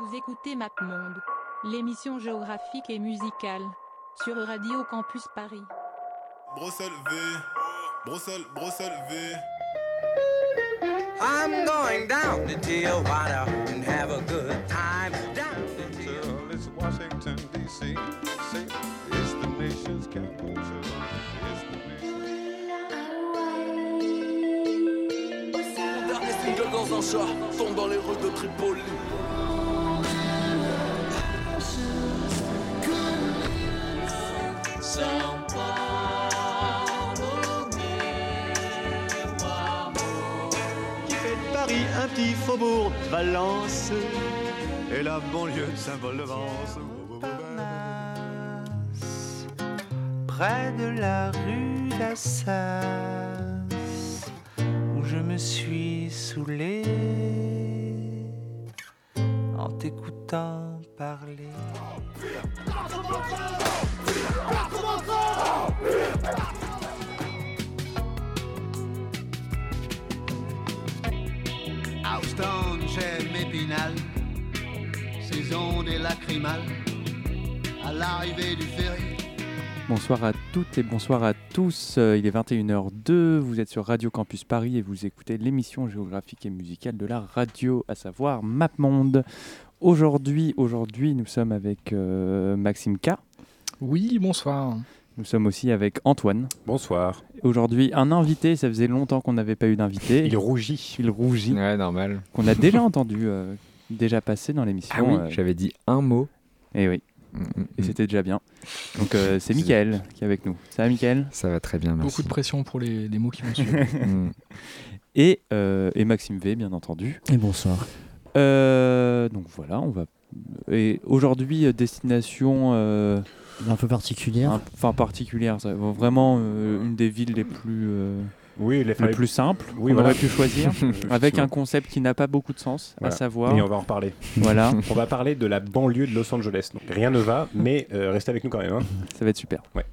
Vous écoutez MapMonde, l'émission géographique et musicale, sur Radio Campus Paris. Bruxelles V, Bruxelles, Bruxelles V. I'm going down to Tijuana and have a good time. Down to Till it's Washington, D.C. It's the nation's capital. It's the nation's dernier single dans un chat tombe dans les rues de Tripoli. Un petit faubourg Valence et la banlieue de Saint-Paul-de-Vence. Près de la rue d'Assas, où je me suis saoulé en t'écoutant parler. Des lacrymales, à l'arrivée du ferry. Bonsoir à toutes et bonsoir à tous. Euh, Il est 21h02, vous êtes sur Radio Campus Paris et vous écoutez l'émission géographique et musicale de la radio, à savoir MapMonde. Aujourd'hui, aujourd'hui, nous sommes avec euh, Maxime K. Oui, bonsoir. Nous sommes aussi avec Antoine. Bonsoir. Aujourd'hui, un invité, ça faisait longtemps qu'on n'avait pas eu d'invité. Il rougit. Il rougit, Ouais, normal. qu'on a déjà entendu, euh, déjà passé dans l'émission. Ah oui, euh, j'avais dit un mot. et oui, Mm, mm, et mm. c'était déjà bien. Donc euh, c'est Michael qui est avec nous. Ça va Michael? Ça va très bien, merci. Beaucoup de pression pour les, les mots qui vont suivre. Mm. et, euh, et Maxime V, bien entendu. Et bonsoir. Euh, donc voilà, on va. Et aujourd'hui, destination, euh, Un peu particulière. enfin particulière, ça, vraiment euh, une des villes les plus, euh, Oui, les fallait- plus simples Oui, qu'on voilà. aurait pu choisir, avec un concept qui n'a pas beaucoup de sens, Voilà. à savoir, Et on va en reparler. voilà, On va parler de la banlieue de Los Angeles. Donc, rien ne va, mais euh, restez avec nous quand même. hein. ça va être super. Ouais.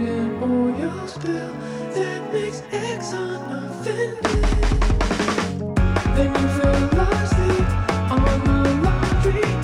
waiting your spell that makes X unoffended. Then you realize they on the lottery.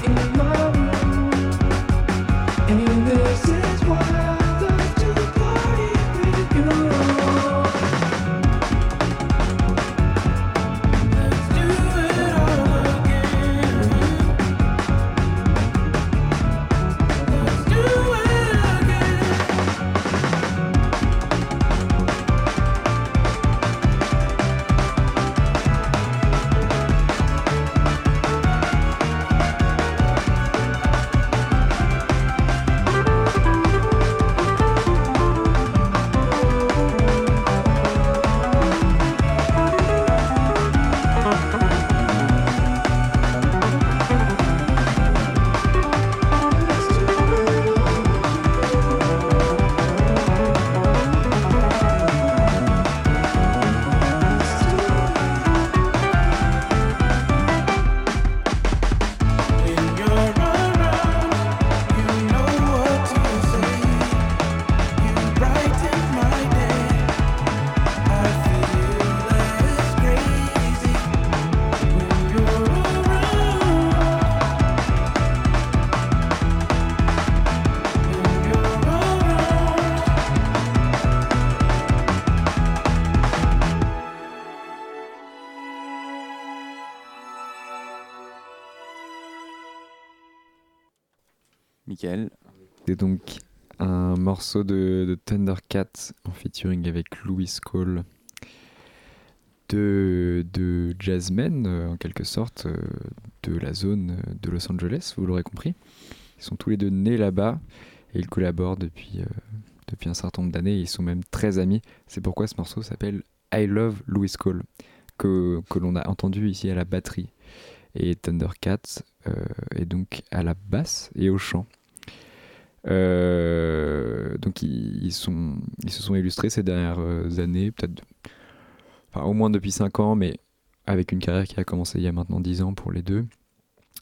C'est donc un morceau de, de Thundercat en featuring avec Louis Cole de, de jazzmen euh, en quelque sorte euh, de la zone euh, de Los Angeles, vous l'aurez compris. Ils sont tous les deux nés là-bas et ils collaborent depuis, depuis un certain nombre d'années. Ils sont même très amis. C'est pourquoi ce morceau s'appelle I Love Louis Cole, que, que l'on a entendu ici à la batterie. Et Thundercat euh, est donc à la basse et au chant. Euh, donc ils, se sont illustrés ces dernières euh, années, peut-être enfin, au moins depuis 5 ans, mais avec une carrière qui a commencé il y a maintenant 10 ans pour les deux,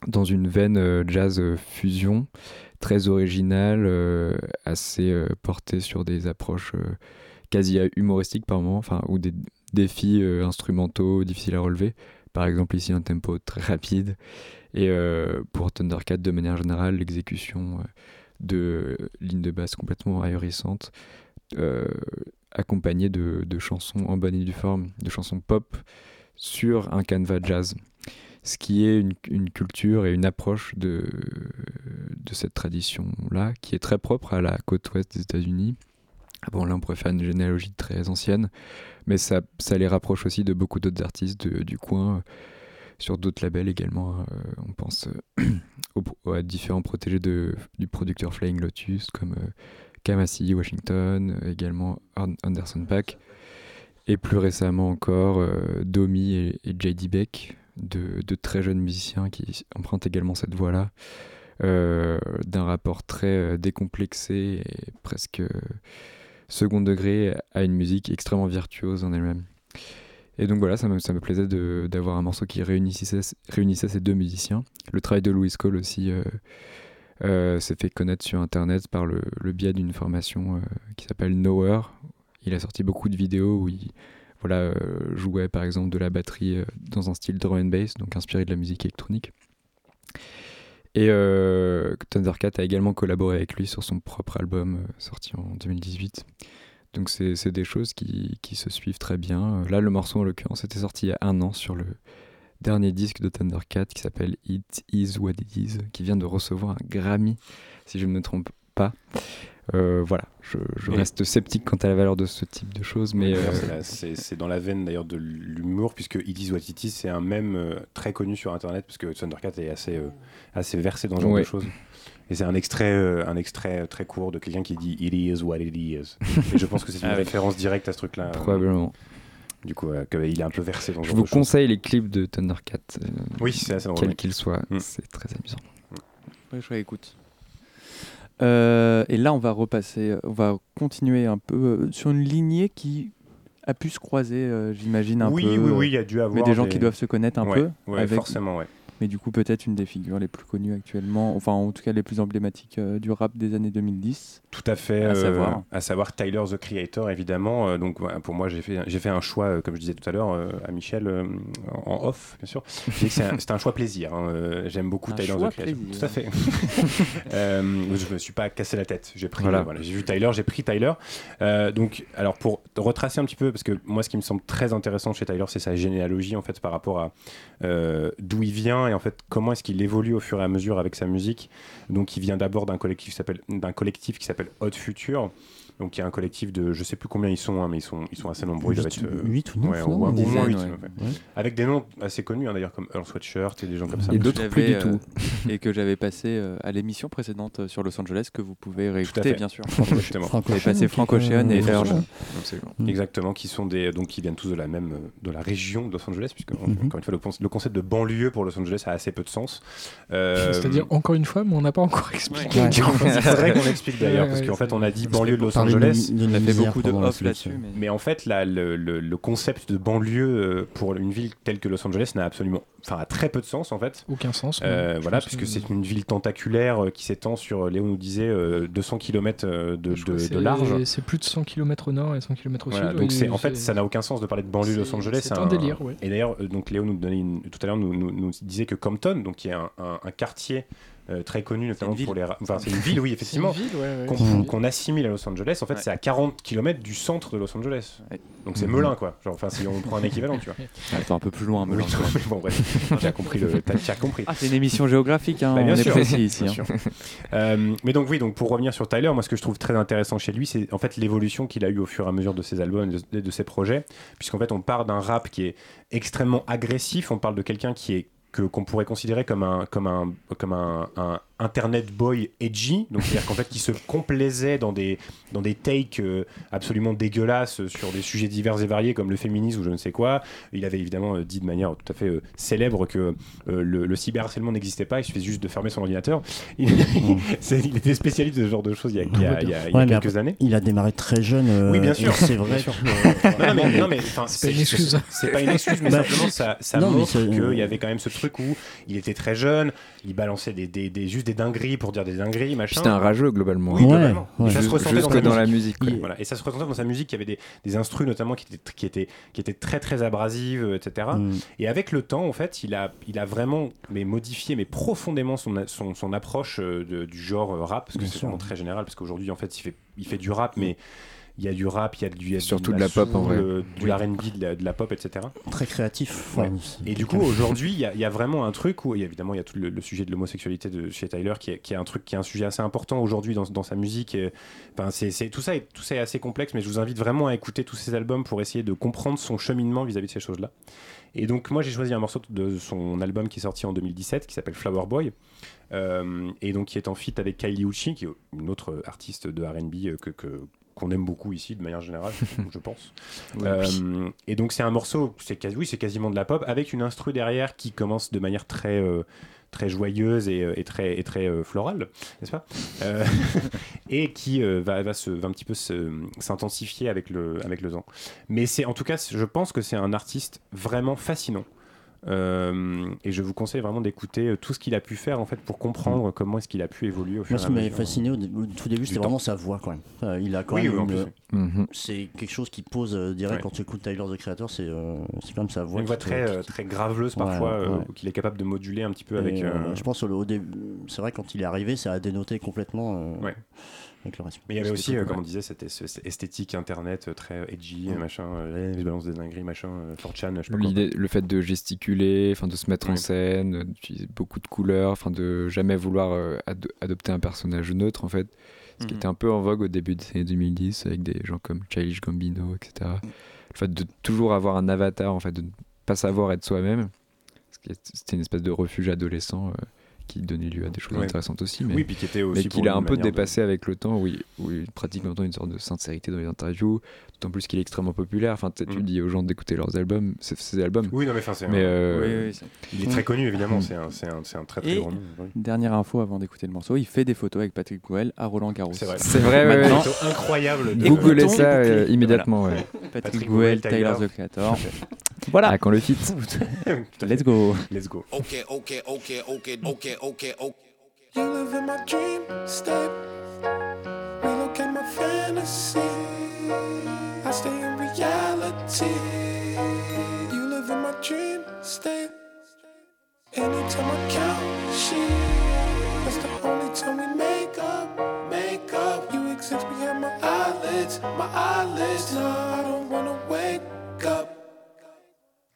dans une veine euh, jazz fusion très originale, assez portée sur des approches quasi humoristiques par moment, enfin, ou des défis instrumentaux difficiles à relever. Par exemple, ici, un tempo très rapide. Et pour Thundercat, de manière générale, l'exécution de lignes de basse complètement ahurissantes, euh, accompagnées de, de chansons en bonne et due forme, de chansons pop sur un canevas jazz. Ce qui est une, culture et une approche de, de cette tradition-là, qui est très propre à la côte ouest des États-Unis. Bon, là, on pourrait faire une généalogie très ancienne, mais ça, ça les rapproche aussi de beaucoup d'autres artistes du coin, sur d'autres labels également. euh, on pense euh, aux- à différents protégés du producteur Flying Lotus, comme euh, Kamasi, Washington, également An- Anderson Paak, et plus récemment encore Domi et, J.D. Beck, de, très jeunes musiciens qui empruntent également cette voie-là, d'un rapport très décomplexé et presque second degré à une musique extrêmement virtuose en elle-même. Et donc voilà, ça me, plaisait d'avoir un morceau qui réunissait, ces deux musiciens. Le travail de Louis Cole aussi euh, euh, s'est fait connaître sur Internet par le, biais d'une formation euh, qui s'appelle Knower. Il a sorti beaucoup de vidéos où il jouait par exemple de la batterie dans un style drum and bass, donc inspiré de la musique électronique. Et Thundercat a également collaboré avec lui sur son propre album sorti en 2018. Donc c'est des choses qui, qui se suivent très bien. Euh, Là, le morceau en l'occurrence était sorti il y a un an sur le dernier disque de Thundercat qui s'appelle It Is What It Is, qui vient de recevoir un Grammy, si je ne me trompe pas. Euh, voilà, je, je Et- reste sceptique quant à la valeur de ce type de choses, mais euh, c'est dans la veine d'ailleurs de l'humour, puisque It Is What It Is, c'est un mème euh, très connu sur Internet, parce que Thundercat est assez, assez versé dans ce genre Ouais. de choses. Et c'est un extrait, euh, un extrait très court de quelqu'un qui dit It is what it is. Et je pense que c'est une Ah oui. référence directe à ce truc-là. probablement. Du coup, euh, qu'il est un peu versé dans Je vous conseille les clips de Thundercat. euh, Oui, c'est assez drôle, Quels oui. qu'ils soient, Mm. c'est très amusant. Ouais, je écoute. Euh, et là, on va repasser, on va continuer un peu euh, sur une lignée qui a pu se croiser, euh, j'imagine un Oui, peu. oui, euh, oui, il y a dû Mais avoir des gens des- qui doivent se connaître un Ouais, peu. ouais, forcément, ouais. Mais du coup, peut-être une des figures les plus connues actuellement, enfin en tout cas les plus emblématiques euh, du rap des années 2010. Tout à fait. À euh, savoir. à savoir Tyler the Creator, évidemment. Euh, donc pour moi, j'ai fait, j'ai fait un choix, euh, comme je disais tout à l'heure euh, à Michel, euh, en off, bien sûr. C'est un, c'est un choix plaisir. hein. J'aime beaucoup Un Tyler choix the Creator. plaisir. Tout à fait. euh, je me suis pas cassé la tête. J'ai pris, Voilà. euh, voilà, j'ai vu Tyler, j'ai pris Tyler. Euh, donc, alors pour retracer un petit peu, parce que moi, ce qui me semble très intéressant chez Tyler, c'est sa généalogie en fait par rapport à euh, d'où il vient en fait comment est-ce qu'il évolue au fur et à mesure avec sa musique. Donc, il vient d'abord d'un collectif qui s'appelle d'un collectif qui s'appelle Hot Future. Donc, il y a un collectif de, je sais plus combien ils sont, hein, mais ils sont, ils sont assez nombreux. Ils doivent Huit- être, euh, huit ou neuf, ouais, non au moins, Une au moins dizaine, huit, ouais. ouais. Ouais. Avec des noms assez connus hein, d'ailleurs, comme Earl Sweatshirt et des gens comme ça. Et Que d'autres plus j'avais, du tout. et que j'avais passé euh, à l'émission précédente euh, sur Los Angeles, que vous pouvez réécouter, bien sûr. Justement. Ocean, passé Frank Ocean et euh. Absolument. Mm. Exactement, qui sont des donc qui viennent tous de la même euh, de la région de Los Angeles, puisque Mhm. encore une fois le, concept de banlieue pour Los Angeles a assez peu de sens. Euh, C'est-à-dire encore une fois, mais on n'a pas encore expliqué. C'est vrai qu'on explique d'ailleurs, parce qu'en fait on a dit banlieue de Los De On la a fait beaucoup de off là-dessus. Mais... Mais en fait, là, le, le- le concept de banlieue euh, pour une ville telle que Los Angeles n'a absolument, enfin, a très peu de sens en fait. Aucun sens. Euh, voilà, puisque que- c'est une ville tentaculaire euh, qui s'étend sur, Léo nous disait, euh, 200 km de, large. C'est plus de 100 km au nord et 100 km au Voilà, sud. donc oui, en fait ça n'a aucun sens de parler de banlieue de Los Angeles. c'est un délire, ouais. Et d'ailleurs, donc Léo nous donnait une- tout à l'heure nous, nous- nous disait que Compton, donc qui est un, un- un quartier euh, très connu notamment pour les. Enfin, c'est une ville, oui, effectivement. Ouais, ouais, qu'on assimile à Los Angeles. En fait, Ouais. c'est à 40 km du centre de Los Angeles. Ouais. Donc c'est Mhm. Melun, quoi. Genre, enfin, si on prend un équivalent, tu vois. Attends, un peu plus loin, Oui, Melun, mais bon, bref, compris. Le, t'as- as compris. Ah, c'est une émission géographique, hein, Bah, on bien est sûr, précis ici. bien hein. sûr. Euh, mais donc oui, donc pour revenir sur Tyler, moi ce que je trouve très intéressant chez lui, c'est en fait l'évolution qu'il a eu au fur et à mesure de ses albums, et de, de ses projets, puisqu'en fait on part d'un rap qui est extrêmement agressif, on parle de quelqu'un qui est que qu'on pourrait considérer comme un comme un comme un, un internet boy edgy, donc c'est-à-dire qu'en fait qui se complaisait dans des dans des takes euh, absolument dégueulasses sur des sujets divers et variés comme le féminisme ou je ne sais quoi. Il avait évidemment euh, dit de manière tout à fait euh, célèbre que le, le cyberharcèlement n'existait pas, il suffisait juste de fermer son ordinateur. Il, c'est- il était spécialiste de ce genre de choses il y a, il y a- il y a- il y a Ouais, mais quelques années. Il a démarré très jeune. euh, Oui, bien sûr. C'est vrai. Sûr. Non, non, mais, non, mais, enfin, C'est pas une excuse. C'est pas une excuse, mais Bah, simplement ça, ça non, mais montre qu'il y avait quand même ce truc où il était très jeune, il balançait des, des, des- juste des dingueries pour dire des dingueries, machin. C'était un rageux globalement. Oui, Ouais, globalement. ouais. Et ça se Juste- ressentait dans, dans la la musique. quoi. Voilà. Et ça se ressentait dans sa musique, il y avait des, des instrus notamment qui étaient, qui, étaient, qui étaient très très abrasives, etc. mm. Et avec le temps, en fait, il a, il a vraiment mais modifié, mais profondément son, son, son approche euh, de- du genre euh, rap, parce que c'est vraiment très général, parce qu'aujourd'hui, en fait, il fait, il fait du rap, mais il y a du rap, il y a du, il y a Surtout de la pop, en vrai. euh, du Oui. R&B, de la, de la pop, etc. Très créatif. Ouais. Et du coup, aujourd'hui, il y, a- il y a vraiment un truc où, évidemment, il y a tout le, le sujet de l'homosexualité de chez Tyler, qui est, qui est un truc, qui est un sujet assez important aujourd'hui dans, dans sa musique. Enfin, c'est, tout ça, est, tout ça est assez complexe, mais je vous invite vraiment à écouter tous ses albums pour essayer de comprendre son cheminement vis-à-vis de ces choses-là. Et donc, moi, j'ai choisi un morceau de son album qui est sorti en 2017, qui s'appelle Flower Boy, euh, et donc qui est en feat avec Kylie Uchis, qui est une autre artiste de R&B euh, que, que- qu'on aime beaucoup ici de manière générale, je pense. Euh, et donc c'est un morceau, c'est quasi, oui, c'est quasiment de la pop avec une instru derrière qui commence de manière très euh, très joyeuse et, euh, et très et très euh, florale, n'est-ce pas? Et qui va, va se va un petit peu s'intensifier avec le avec le temps. Mais c'est en tout cas, je pense que c'est un artiste vraiment fascinant. Euh, et je vous conseille vraiment d'écouter euh, tout ce qu'il a pu faire en fait pour comprendre comment est-ce qu'il a pu évoluer au fur Moi, ce qui m'avait mesure. fasciné au, tout début, c'était vraiment sa voix quand même. Euh, il a quand Oui, même oui, en une- plus, Mhm. C'est quelque chose qui pose euh, direct Ouais. quand tu écoutes Tyler the Creator, c'est euh, c'est quand même sa voix. une voix très euh, très graveleuse Ouais, parfois euh, ouais. qu'il est capable de moduler un petit peu Et, avec euh, euh, Je pense au, au début, c'est vrai quand il est arrivé, ça a dénoté complètement euh, Ouais. Avec le reste. Mais il y avait aussi, euh, comme on disait, cette, es- cette esthétique internet euh, très edgy, Mm. machin, euh, je balance des dingueries, machin, euh, 4chan, je sais pas quoi. L'idée, le fait de gesticuler, enfin de se mettre en scène, d'utiliser beaucoup de couleurs, enfin de jamais vouloir euh, ado- adopter un personnage neutre en fait, ce qui Mhm. était un peu en vogue au début des années 2010 avec des gens comme Childish Gambino, etc. Le fait de toujours avoir un avatar, en fait, de ne pas savoir être soi-même, c'était une espèce de refuge adolescent euh, qui donnait lieu à des choses Ouais. intéressantes aussi, mais Oui, puis qui était aussi mais pour qu'il a un peu de- dépassé avec le temps, où il, où il pratique maintenant une sorte de sincérité dans les interviews, d'autant plus qu'il est extrêmement populaire. Enfin, tu Mm. dis aux gens d'écouter leurs albums, ses, ses albums. Oui, non, mais enfin, c'est Mais un- euh, Oui, oui, c'est- il est très connu, évidemment, Mm. c'est un, c'est un, c'est un très très Et- grand nom. oui. Dernière info avant d'écouter le morceau, il fait des photos avec Patrick Bruel à Roland Garros. C'est vrai. C'est vrai, ouais, ouais. Incroyable. de- Googlez ça euh, immédiatement, ouais. Patrick, Bruel, Tyler the Creator. voilà, Ah, quand le fit. Let's go. Let's go. Okay, okay, okay, okay, okay, okay, okay. You live in my dream state. Relocate my fantasy. I stay in reality. You live in my dream state. Anytime I count sheep, that's the only time we make up. Make up. You exist behind my eyelids, my eyelids. No,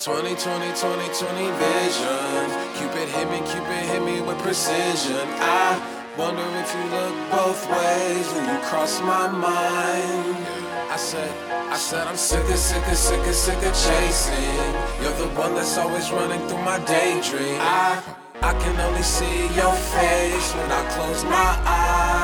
20, 20, 20, 20 vision. Cupid hit me, Cupid hit me with precision. I wonder if you look both ways when you cross my mind. I said, I said I'm sick of, sick of, sick of, sick of chasing. You're the one that's always running through my daydream. I, I can only see your face when I close my eyes.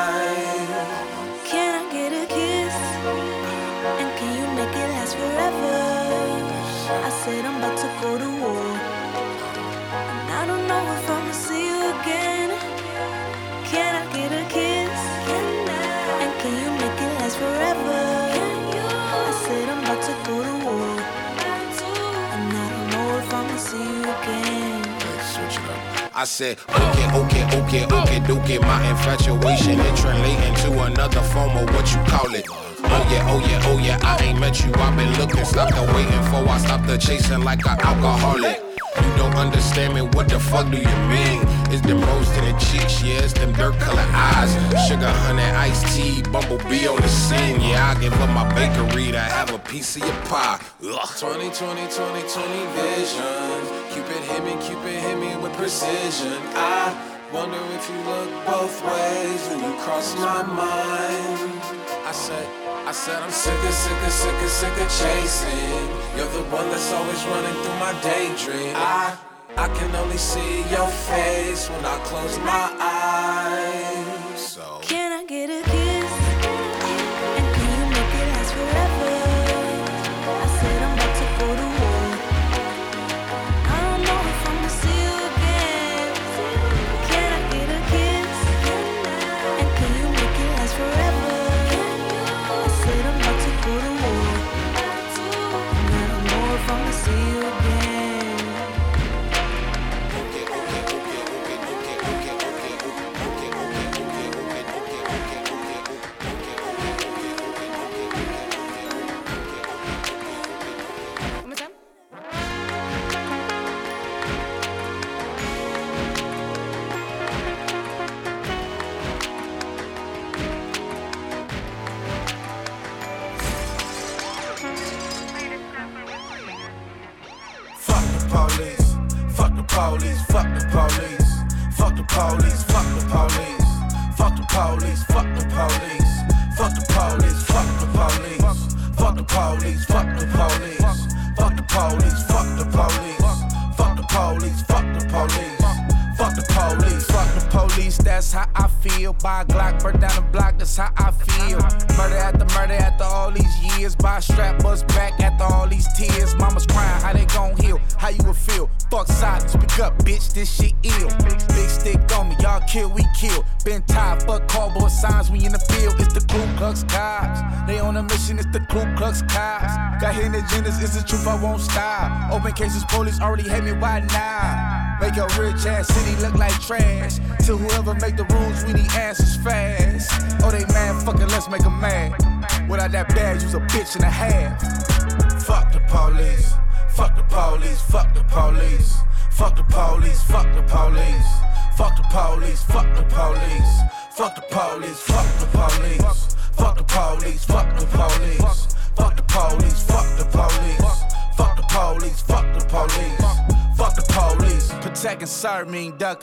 I said, okay, okay, okay, okay, okay. My infatuation it translating to another form of what you call it. Oh yeah, oh yeah, oh yeah. I ain't met you. I've been looking, stopped and waiting for. I stopped the chasing like an alcoholic. You don't understand me. What the fuck do you mean? It's them rose to the cheeks, yeah, it's them dirt color eyes. Sugar, honey, iced tea, bumblebee on the scene. Yeah, I give up my bakery to have a piece of your pie. Ugh. 20, 20, 20, 20 vision. Cupid hit me, Cupid hit me with precision. I wonder if you look both ways when you cross my mind. I said, I said I'm sick of, sick of, sick of, sick of chasing. You're the one that's always running through my daydream. I, I can only see your face when I close my eyes.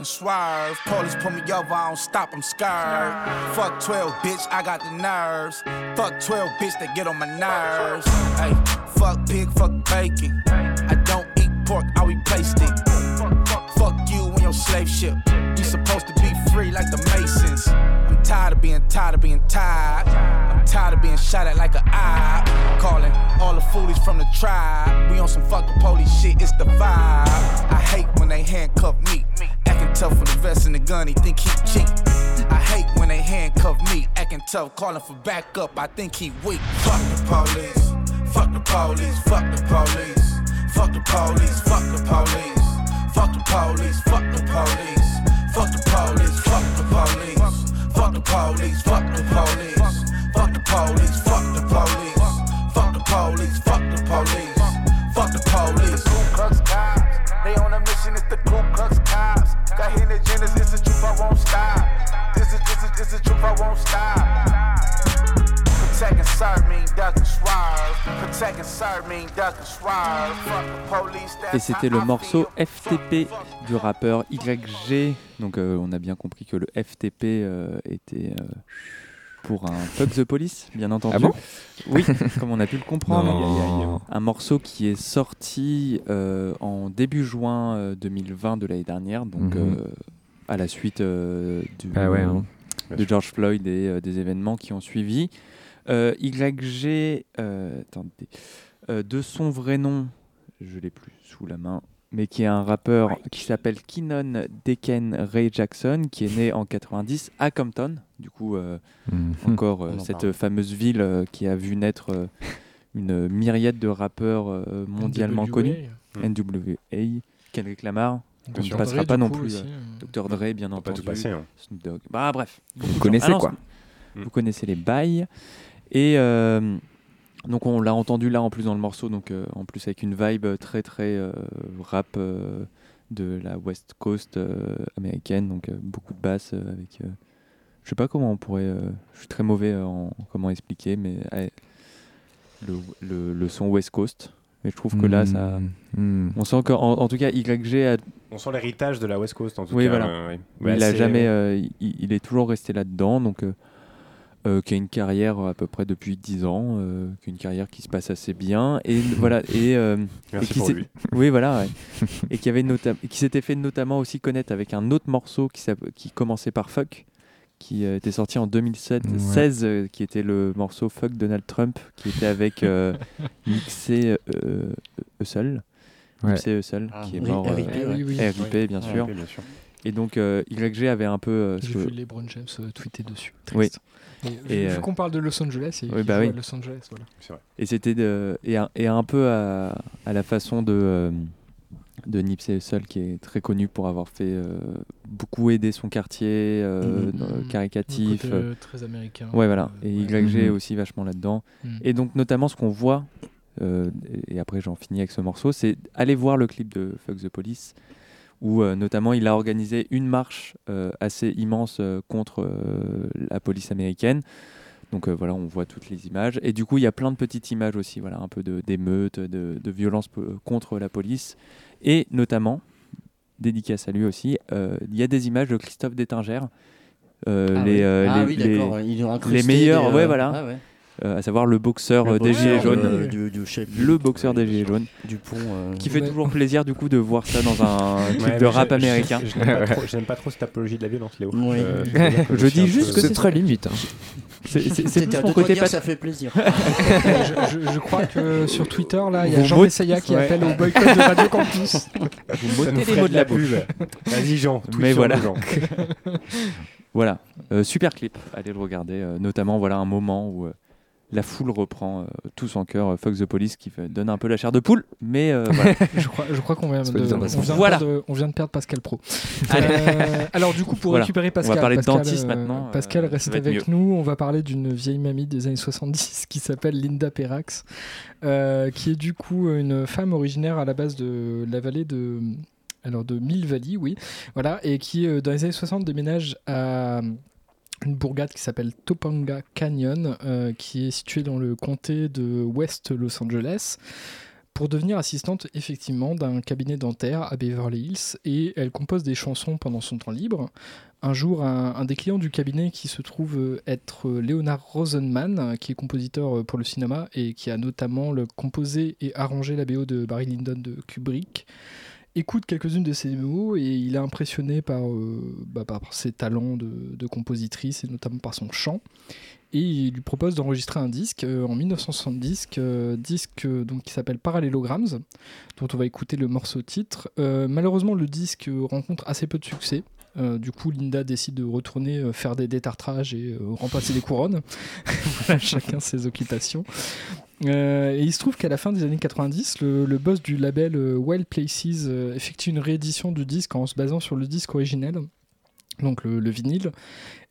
And swerve. Police pull me over, I don't stop, I'm scared. Fuck 12, bitch, I got the nerves. Fuck 12, bitch, they get on my nerves. Hey, fuck pig, fuck bacon. I don't eat pork, I replaced it. Fuck you and your slave ship. You supposed to be free like the Masons. I'm tired of being tired of being tired. I'm tired of being shot at like a eye. Calling all the foolies from the tribe. We on some fuck the police shit, it's the vibe. I hate when they handcuff me. Tough with the vest and the gun, he think he cheap. I hate when they handcuff me. Acting tough, calling for backup, I think he weak. Fuck the police. Fuck the police. Fuck the police. Fuck the police. Fuck the police. Fuck the police. Fuck the police. Fuck the police. Fuck the police. Fuck the police. Fuck the police. Fuck the police. Fuck the police. Fuck the police. Fuck the police. Fuck the police. Got hidden agendas. It's the truth. I won't stop? This is this is this is truth. I won't stop? Protect and serve mean duck and swerve. Protect and serve mean duck and swerve. Fuck the police. Et c'était le morceau FTP du rappeur YG. Donc euh, on a bien compris que le FTP euh, était euh, pour un Fuck the Police, bien entendu. Ah bon? Oui, comme on a pu le comprendre. Non. Un morceau qui est sorti euh, en début juin euh, 2020 de l'année dernière, donc Mhm. euh, à la suite euh, du, Ah ouais, hein. de George Floyd et euh, des événements qui ont suivi. Euh, YG, euh, attendez, euh, de son vrai nom, je l'ai plus sous la main, mais qui est un rappeur qui s'appelle Keenan Deken Ray Jackson, qui est né en 90 à Compton, du coup euh, Mhm. encore euh, cette parle. fameuse ville euh, qui a vu naître euh, une myriade de rappeurs euh, mondialement NWA. connus, NWA, Kendrick Lamar, on Dr. ne passera Dre, pas non coup, plus, euh, euh. Dr Dre bien pas entendu, tout passer, hein. Snoop Dogg, bah bref, gens. connaissez, Ah quoi. Vous connaissez les bails et euh, donc on l'a entendu là en plus dans le morceau, donc euh, en plus avec une vibe très très euh, rap euh, de la West Coast euh, américaine, donc euh, beaucoup de basses euh, avec. euh, je sais pas comment on pourrait. euh, je suis très mauvais en comment expliquer, mais euh, le, le, le son West Coast. Mais je trouve que là, ça. Hmm. On sent qu'en en tout cas, YG a. On sent l'héritage de la West Coast en tout oui, cas. voilà. euh, oui. Mais Ouais, il a jamais. euh, il, il est toujours resté là-dedans, donc. euh, euh, qui a une carrière à peu près depuis 10 ans, euh, qui a une carrière qui se passe assez bien et voilà et, euh, Merci et qui pour lui. oui voilà ouais. et qui avait nota- qui s'était fait notamment aussi connaître avec un autre morceau qui, qui commençait par Fuck qui euh, était sorti en 2007 Ouais. 16 euh, qui était le morceau Fuck Donald Trump qui était avec euh, Mixé euh, Hussle Ouais. Mixé Hussle Ah, qui est oui, mort euh, RIP. Oui, oui. RIP, bien Ouais, sûr ok, bien sûr. et donc euh, YG avait un peu euh, J'ai ce- vu LeBron James euh, tweeter dessus. Oui. Triste. Mais vu- Et, vu euh, qu'on parle de Los Angeles, et oui, bah oui. Los Angeles, voilà. C'est vrai. Et c'était de- et, un, et un peu à, à la façon de euh, de Nipsey Hussle qui est très connu pour avoir fait euh, beaucoup aider son quartier euh, Mhm. dans- Mhm. caricatif. Côté, euh, euh, très américain. ouais voilà. euh, Et ouais. YG Mhm. aussi vachement là-dedans. Mhm. Et donc notamment ce qu'on voit euh, et après j'en finis avec ce morceau, c'est aller voir le clip de Fuck the Police où euh, notamment il a organisé une marche euh, assez immense euh, contre euh, la police américaine. Donc euh, voilà, on voit toutes les images. Et du coup, il y a plein de petites images aussi, voilà, un peu de- d'émeutes, de, de violence euh, contre la police. Et notamment, dédicace à lui aussi, euh, il y a des images de Christophe Détinger. euh, Ah les, oui. euh, Ah les, oui, les- les meilleurs, ouais, voilà. ah ouais. Euh, à savoir le boxeur Le euh, des Gilets jaunes. euh, du- le boxeur des Gilets jaunes. Euh, Qui fait Ouais. toujours plaisir du coup de voir ça dans un clip Ouais, de rap américain. Je, n'aime pas trop- cette apologie de la violence, Léo. Oui. Euh, Je dis juste que C'est très limite. hein. C'est- de côté pas ça fait plaisir. je, je- je crois que sur Twitter, là, il y a Jean Messaya qui Ouais. appelle au boycott de Radio Campus. Vous m'ôtez les mots de la pub. bouche. Vas-y, Jean. Mais voilà. Jean. Voilà, Euh, super clip, allez le regarder. euh, notamment, voilà un moment où euh, la foule reprend euh, tous en chœur euh, Fuck the Police qui fait- donne un peu la chair de poule, mais euh, voilà. Je crois, je crois qu'on vient, de, on de Voilà. perdre, on vient de perdre Pascal Pro. Euh, alors du coup, pour Voilà. récupérer On va Pascal, parler de Pascal, dentiste euh, maintenant, Pascal reste avec nous. On va parler d'une vieille mamie des années 70 qui s'appelle Linda Perrax, euh, qui est du coup une femme originaire à la base de la vallée de alors de Mill Valley, oui, voilà, et qui euh, dans les années 60 déménage à une bourgade qui s'appelle Topanga Canyon, euh, qui est située dans le comté de West Los Angeles, pour devenir assistante effectivement d'un cabinet dentaire à Beverly Hills. Et elle compose des chansons pendant son temps libre. Un jour, un, des clients du cabinet qui se trouve être Leonard Rosenman, qui est compositeur pour le cinéma et qui a notamment composé et arrangé la BO de Barry Lyndon de Kubrick, écoute quelques-unes de ses mots et il est impressionné par, euh, bah, par ses talents de, de compositrice et notamment par son chant. Et il lui propose d'enregistrer un disque euh, en 1970, euh, disque donc, qui s'appelle Parallelograms, dont on va écouter le morceau titre. Malheureusement, le disque rencontre assez peu de succès. Du coup, Linda décide de retourner faire des détartrages et remplacer les couronnes. voilà, chacun ses occupations. Euh, et il se trouve qu'à la fin des années 90, le, boss du label euh, Wild Places euh, effectue une réédition du disque en se basant sur le disque originel, donc le, le vinyle.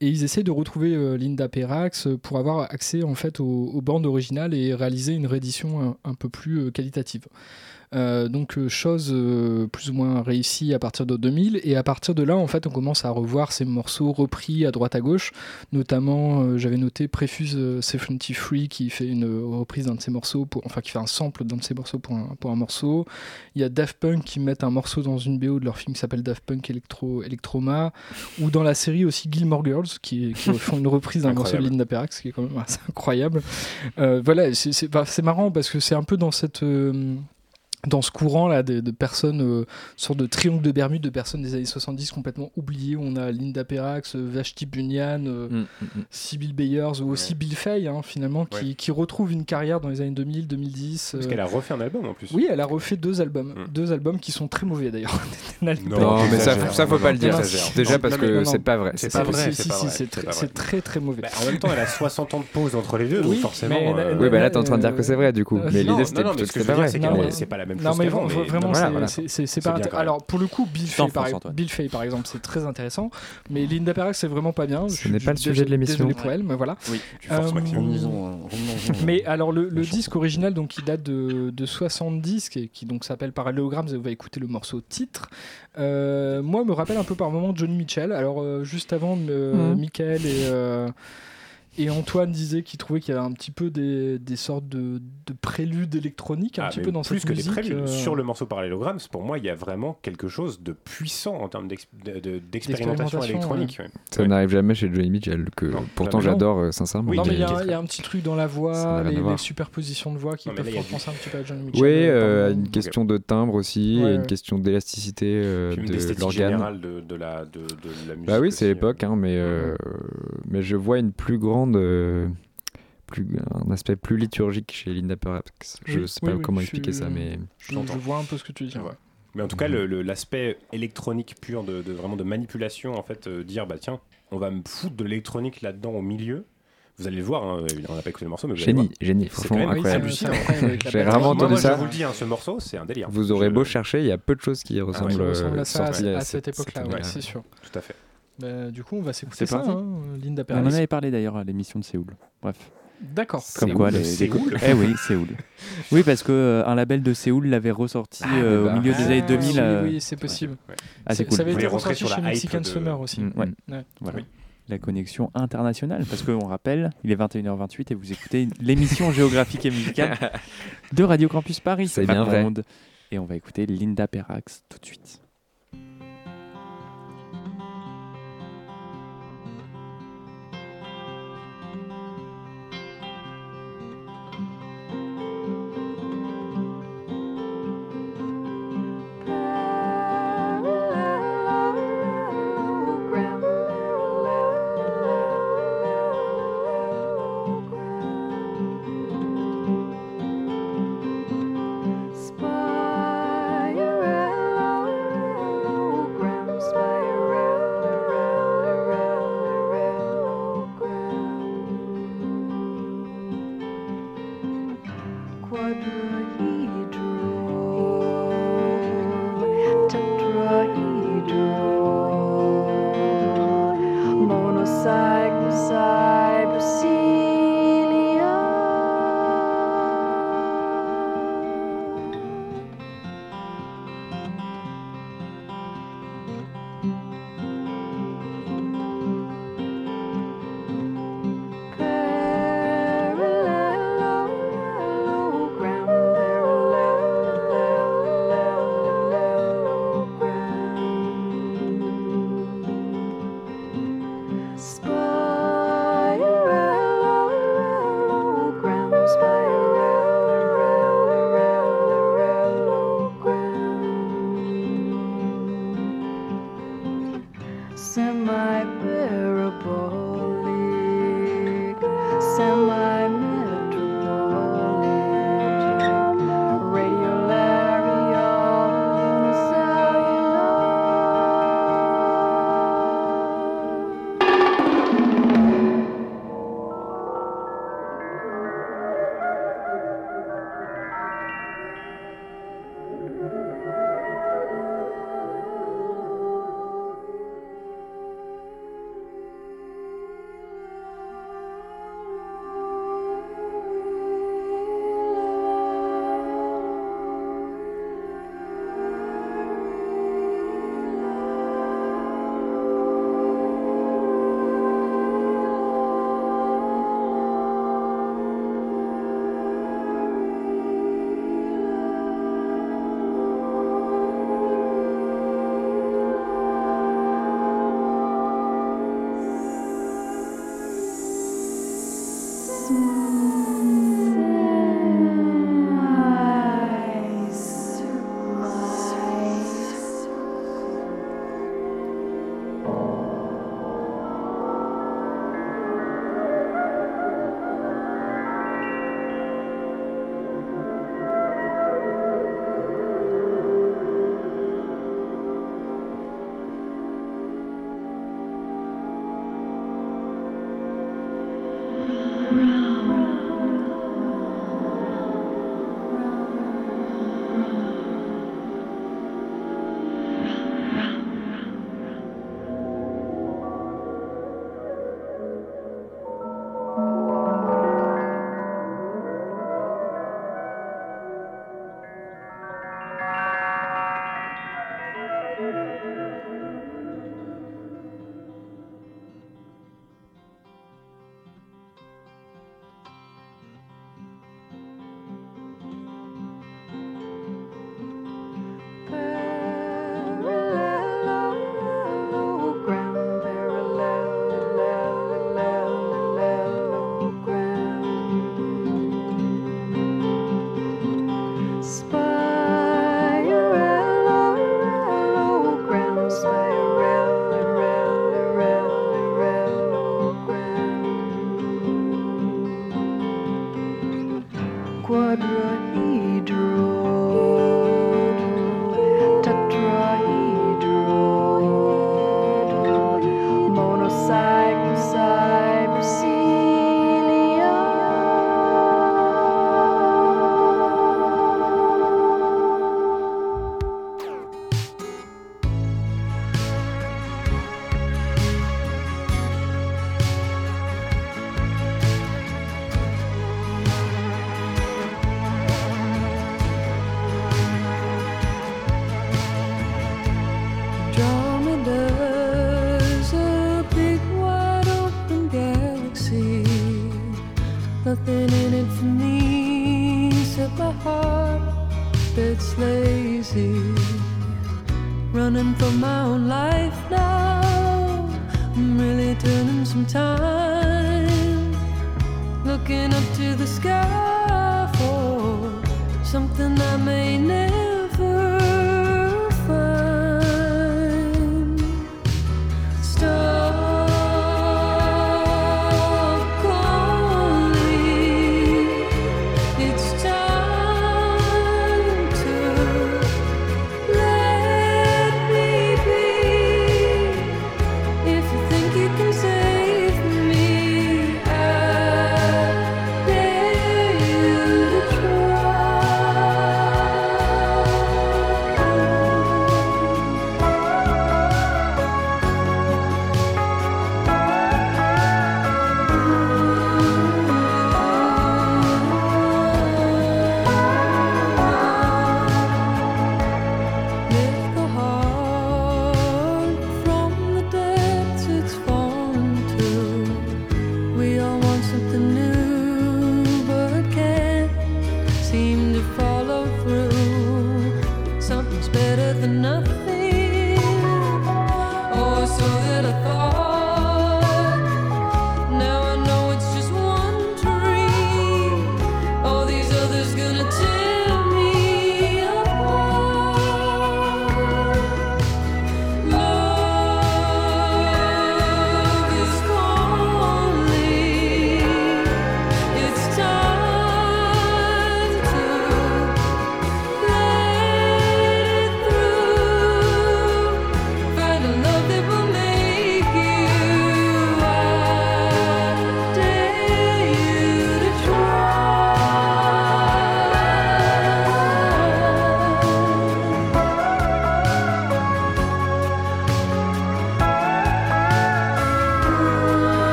Et ils essaient de retrouver Linda Perrax pour avoir accès en fait aux, bandes originales et réaliser une réédition un, peu plus qualitative. Euh, donc euh, chose euh, plus ou moins réussie à partir de 2000 et à partir de là en fait on commence à revoir ces morceaux repris à droite à gauche notamment euh, j'avais noté Prefuse euh, 73 qui fait une reprise d'un de ses morceaux pour, enfin qui fait un sample d'un de ses morceaux pour un, pour un morceau il y a Daft Punk qui mettent un morceau dans une BO de leur film qui s'appelle Daft Punk Electro, Electroma ou dans la série aussi Gilmore Girls qui, qui font une reprise d'un morceau de. Linda Perrax qui est quand même assez incroyable voilà, bah, c'est marrant parce que c'est un peu dans cette. Euh, dans ce courant là de, de personnes, euh, sorte de triangle de Bermude de personnes des années 70 complètement oubliées. On a Linda Perrax, euh, Vashti Bunyan, euh, Mm, mm, mm. Sybil Bayers ou aussi Bill Fay hein, finalement qui, Ouais. qui retrouve une carrière dans les années 2000, 2010. Parce euh, qu'elle a refait un album en plus. oui, elle a refait deux albums, Mm. deux albums qui sont très mauvais d'ailleurs. Non, Non, mais ça, ça faut pas le dire. Déjà parce non, que c'est pas vrai. C'est C'est pas pas vrai. Si, c'est si, c'est c'est très, c'est très très mauvais. Bah, en même temps, elle a 60 ans de pause entre les deux, Oui, donc forcément. euh, Oui, bah là, t'es en train de dire que c'est vrai, du coup. euh, Mais l'idée, c'était plutôt que veux pas c'est vrai. c'est pas la la même Non, chose mais vraiment, voilà, c'est- voilà. pas. Alors, pour le coup, Bill Fay, par, France, Antoine. Bill Fay, par exemple, c'est très intéressant. Mais Linda Perrax, c'est vraiment pas bien. Ce n'est pas le sujet de l'émission. Désolé pour elle, mais voilà. Oui, tu forces Euh. Mais alors le, le disque original donc qui date de, de 70 qui, qui donc s'appelle Parallélogrammes et on va écouter le morceau titre euh, moi me rappelle un peu par moment Johnny Mitchell alors euh, juste avant euh, Mhm. Michael et euh, et Antoine disaient qu'ils trouvaient qu'il y avait un petit peu des, des sortes de, de préludes électroniques un Ah, petit peu dans plus cette que musique des préludes. euh, Sur le morceau Parallélogramme, pour moi, il y a vraiment quelque chose de puissant en termes d'ex- de- de- d'expérimentation électronique. ouais. Ça Ouais. n'arrive jamais chez Johnny Mitchell, que Non, pourtant j'adore euh, sincèrement. Oui, non mais il y, a un- il y a un petit truc dans la voix, les, les superpositions de voix qui Non, peuvent faire du- penser un petit peu à Johnny Mitchell. Oui, euh, euh, une question de timbre aussi, Ouais, et une question d'élasticité euh, de l'organe. de, la, de, de la musique. Bah oui, c'est l'époque, hein, mais, euh, mais je vois une plus grande, euh, plus, un aspect plus liturgique chez Linda Perrax. Je Oui, sais oui, pas oui, comment expliquer suis- ça, mais je, vois un peu ce que tu dis. Ouais. Mais en tout cas, l'aspect électronique pur, de, de- vraiment de manipulation, en fait, euh, dire bah tiens, on va me foutre de l'électronique là-dedans au milieu. Vous allez le voir, hein, on n'a pas écouté le morceau, mais vous allez génie, voir. génie, franchement quand même incroyable. J'ai rarement entendu moi, ça. Je vous le dis, hein, ce morceau, c'est un délire. Vous aurez Je- beau chercher, il y a peu de choses qui ressemblent, Qui ressemble euh, à ça à, à cette- époque-là, ouais, c'est sûr. Tout à fait. Bah, du coup, on va s'écouter C'est ça, hein, Linda On en avait parlé d'ailleurs à l'émission de Séoul. Bref. D'accord. Comme quoi, les, Séoul Eh oui, Séoul. Oui, parce que euh, un label de Séoul l'avait ressorti Ah, euh, bah, au milieu des années Ah, 2000. Oui, euh, oui, c'est possible. Ah, c'est Ça- cool. Ça avait Vous été ressorti sur chez Mexican de- Summer aussi. Mm, ouais. Ouais. Voilà. Oui. La connexion internationale, parce qu'on rappelle, il est 21h28 et vous écoutez l'émission géographique et musicale de Radio Campus Paris. C'est bien vrai. Monde. Et on va écouter Linda Perrax tout de suite.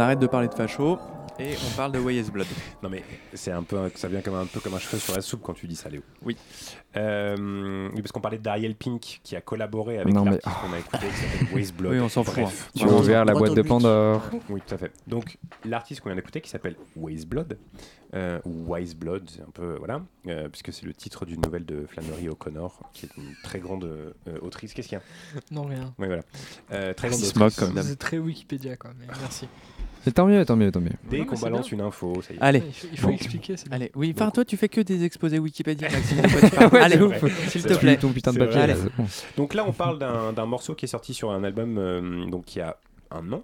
Arrête de parler de facho et on parle de Way is Blood. Non mais c'est un peu, ça vient comme un, peu comme un cheveu sur la soupe quand tu dis ça, Léo. Oui. Euh, oui, parce qu'on parlait d'Ariel Pink qui a collaboré avec Non, mais- l'artiste qu'on a écouté qui s'appelle Waze Blood. Oui, on s'en fout. Tu as ouvert la boîte de Pandore. Oui, tout à fait. Donc l'artiste qu'on vient d'écouter qui s'appelle Waze Blood euh, ou Wise Blood, c'est un peu voilà, euh, puisque c'est le titre d'une nouvelle de Flannery O'Connor, qui est une très grande euh, autrice. Qu'est-ce qu'il y a? Non, rien. Oui, voilà. Euh, très grande autrice. C'est très Wikipédia, quoi. Mais merci. Et tant mieux, tant mieux, tant mieux. Dès qu'on c'est balance bien. une info, ça y est. Allez. Il faut, il faut Bon. expliquer. c'est. Allez, oui, enfin toi tu fais que des exposés Wikipédia, Maxime. Ouais, Allez, c'est ouf. s'il C'est te plaît. ton putain de C'est papier. c'est. Donc là, on parle d'un d'un morceau qui est sorti sur un album euh, donc qui a un an,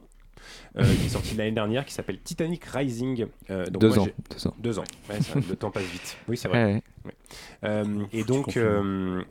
euh, qui est sorti l'année dernière, qui s'appelle Titanic Rising. Euh, donc Deux moi, ans, deux ans. Deux ans. Ouais, ça- le temps passe vite. Oui, c'est vrai. Ouais, ouais. Ouais. Euh, et donc, euh,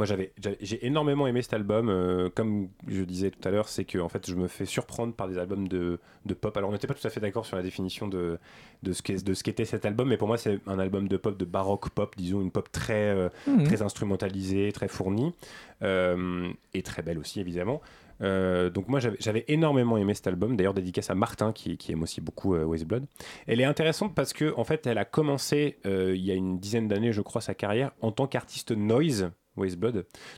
moi, j'avais, j'ai énormément aimé cet album. euh, comme je disais tout à l'heure, c'est que en fait, je me fais surprendre par des albums de, de pop. Alors, on n'était pas tout à fait d'accord sur la définition de, de ce qu'est, de ce qu'était cet album, mais pour moi, c'est un album de pop, de baroque pop, disons, une pop très, euh, Mhm. très instrumentalisée, très fournie, euh, et très belle aussi, évidemment. Euh, donc moi j'avais, j'avais énormément aimé cet album, d'ailleurs dédicace à Martin qui, qui aime aussi beaucoup euh, West Blood. Elle est intéressante parce que en fait elle a commencé euh, il y a une dizaine d'années je crois sa carrière en tant qu'artiste noise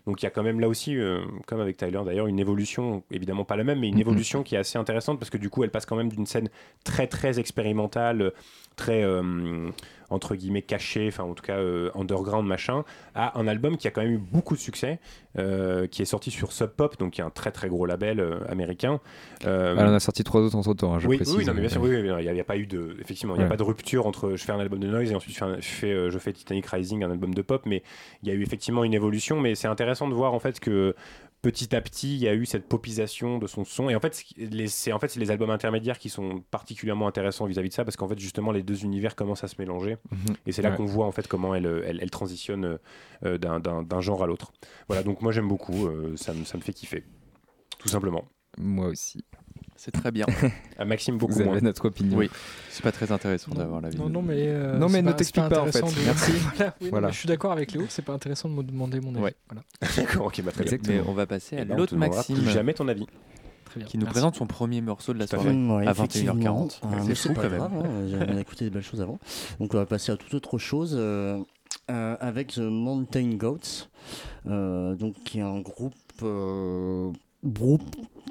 Donc il y a quand même là aussi, euh, comme avec Tyler d'ailleurs, une évolution, évidemment pas la même, mais une Mhm. évolution qui est assez intéressante parce que du coup elle passe quand même d'une scène très très expérimentale, très euh, entre guillemets cachée, enfin en tout cas euh, underground machin, à un album qui a quand même eu beaucoup de succès, euh, qui est sorti sur Sub Pop, donc qui est un très très gros label euh, américain. Euh, Elle en a sorti trois autres entre temps, je oui, précise. oui, non, mais bien sûr, oui, il n'y a, pas eu de, effectivement, il n'y a Ouais. pas de rupture entre je fais un album de noise et ensuite je fais, un- je fais, je fais Titanic Rising, un album de pop, mais il y a eu effectivement une évolution, mais c'est intéressant de voir en fait que petit à petit, il y a eu cette popisation de son son. Et en fait, c'est en fait c'est les albums intermédiaires qui sont particulièrement intéressants vis-à-vis de ça, parce qu'en fait, justement, les deux univers commencent à se mélanger. Mhm. Et c'est là Ouais. qu'on voit en fait comment elle, elle, elle transitionne euh, euh, d'un- genre à l'autre. Voilà, donc moi j'aime beaucoup, euh, ça, me, ça me fait kiffer, tout simplement. Moi aussi. C'est très bien. À Maxime, beaucoup Vous avez moins. notre opinion. Oui, c'est pas très intéressant d'avoir la vie. Non, non, mais. euh, Non, mais ne t'explique pas, en fait. de- Merci. voilà, oui, je suis d'accord avec Léo, c'est pas intéressant de me demander mon avis. Ouais. Voilà. D'accord, ok, bah, très bien. Mais on va passer à Eh ben, on l'autre Maxime. plus jamais ton avis. Très bien. Qui nous Merci. présente son premier morceau de la soirée Mmh, ouais, à effectivement. 21h40. Euh, mais c'est pas quand même. grave, hein, j'ai bien écouté des belles choses avant. Donc on va passer à toute autre chose euh, euh, avec The Mountain Goats, euh, donc qui est un groupe, euh, groupe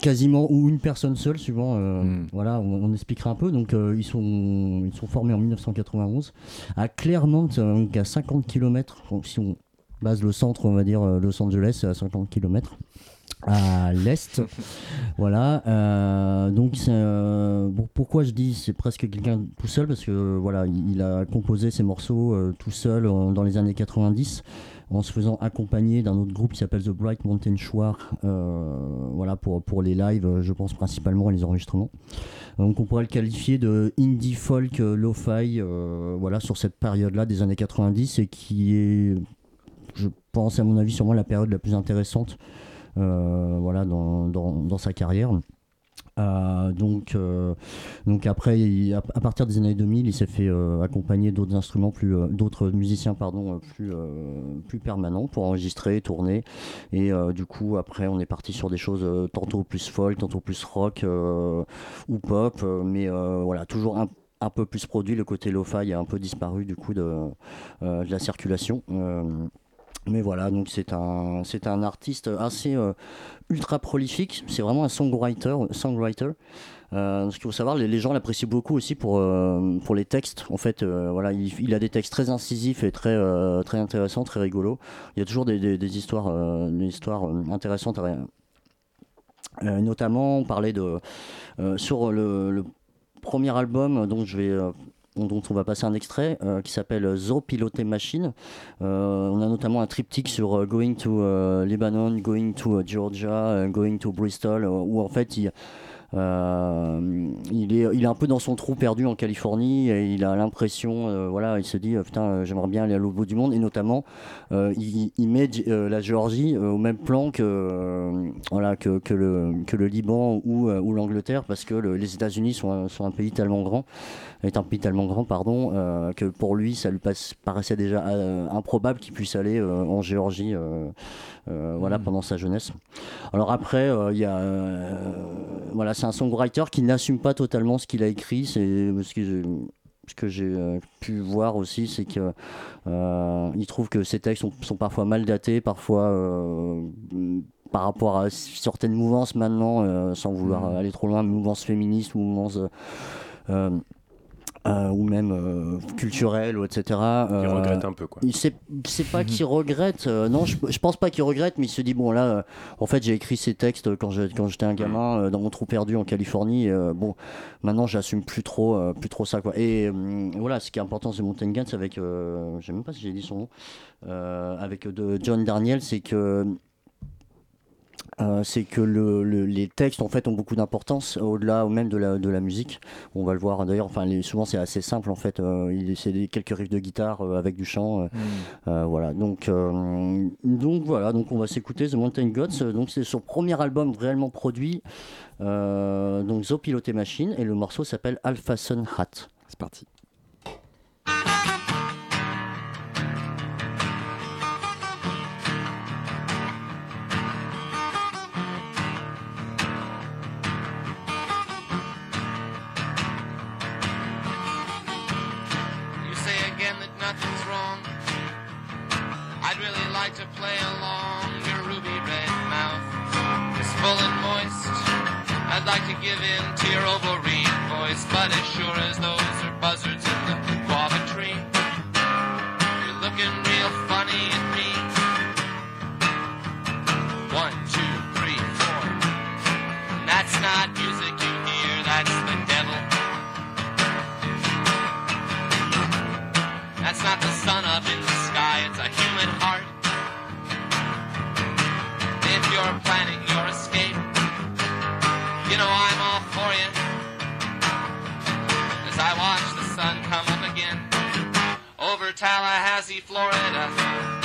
quasiment ou une personne seule, suivant. euh, Mm. Voilà, on, on expliquera un peu. Donc euh, ils sont ils sont formés en 1991 à Claremont, donc à 50 km. Donc si on base le centre, on va dire euh, Los Angeles, c'est à 50 km à l'est. voilà. euh, donc, euh, pourquoi je dis c'est presque quelqu'un tout seul? Parce que voilà, il, a composé ses morceaux euh, tout seul dans les années 90 en se faisant accompagner d'un autre groupe qui s'appelle The Bright Mountain Choir, euh, voilà pour, pour les lives, je pense principalement les enregistrements. Donc on pourrait le qualifier de indie folk lo-fi, voilà sur cette période-là des années 90 et qui est, je pense à mon avis, sûrement la période la plus intéressante voilà, dans, dans, sa carrière. Euh, donc, euh, donc après, à, partir des années 2000, il s'est fait euh, accompagner d'autres instruments, plus, euh, d'autres musiciens, pardon, euh, plus, euh, permanents pour enregistrer, tourner. Et euh, du coup, après, on est parti sur des choses euh, tantôt plus folk, tantôt plus rock euh, ou pop, euh, mais euh, voilà, toujours un peu plus produit, le côté lo-fi a un peu disparu du coup euh, de la circulation. Mais voilà, donc c'est un, c'est un artiste assez euh, ultra prolifique. C'est vraiment un songwriter. songwriter. Euh, ce qu'il faut savoir, les, gens l'apprécient beaucoup aussi pour, euh, pour les textes. En fait, voilà, il, a des textes très incisifs et très, très intéressants, très rigolos. Il y a toujours des, des- histoires, des histoires intéressantes. notamment, on parlait de sur le, le premier album dont je vais dont on va passer un extrait euh, qui s'appelle Zo Piloté Machine. Euh, on a notamment un triptyque sur euh, Going to Lebanon, Going to Georgia, Going to Bristol, où en fait il, il, est, il est un peu dans son trou perdu en Californie et il a l'impression, euh, voilà, il se dit euh, putain, euh, j'aimerais bien aller à l'autre bout du monde. Et notamment euh, il, met euh, la Géorgie euh, au même plan que, euh, voilà, que, le, Liban ou, euh, l'Angleterre parce que le- les États-Unis sont, un- pays tellement grand, est un pays tellement grand, pardon, euh, que pour lui ça lui paraissait déjà euh, improbable qu'il puisse aller euh, en Géorgie, euh, voilà, pendant sa jeunesse. Alors après, euh, il y a, euh, voilà, c'est un songwriter qui n'assume pas totalement ce qu'il a écrit, c'est ce que j'ai- ce que j'ai euh, pu voir aussi, c'est que euh, il trouve que ses textes sont, sont parfois mal datés, parfois euh, par rapport à certaines mouvances maintenant, sans vouloir aller trop loin, mouvances féministes, mouvances euh, ou même euh, culturelles, ou etc. Il Euh, regrette un peu, quoi. sait, c'est pas qu'il regrette, euh, non, je, je pense pas qu'il regrette, mais il se dit bon là, euh, en fait j'ai écrit ces textes quand je- quand j'étais un gamin euh, dans mon trou perdu en Californie. euh, bon, maintenant j'assume plus trop, euh, plus trop ça quoi. Et euh, voilà, ce qui est important c'est Mountain Guns avec, euh, je sais même pas si j'ai dit son nom, euh, avec de John Darnielle, c'est que Euh, c'est que le- le- les textes en fait ont beaucoup d'importance au-delà même de la, de la musique. On va le voir d'ailleurs. Enfin, les- souvent c'est assez simple en fait. Euh, c'est quelques riffs de guitare euh, avec du chant. euh, voilà. Donc donc voilà. Donc on va s'écouter The Mountain Gods. Donc c'est son premier album réellement produit. Donc Zo Piloté Machine et le morceau s'appelle Alpha Sun Hat. C'est parti. To give in to your ovalrine voice, but as sure as those are buzzards in the guava tree, you're looking real funny at me. One, two, three, four. And that's not music you hear, that's the devil. That's not the sun up in the sky, it's a human heart. If you're planning I watch the sun come up again over Tallahassee, Florida.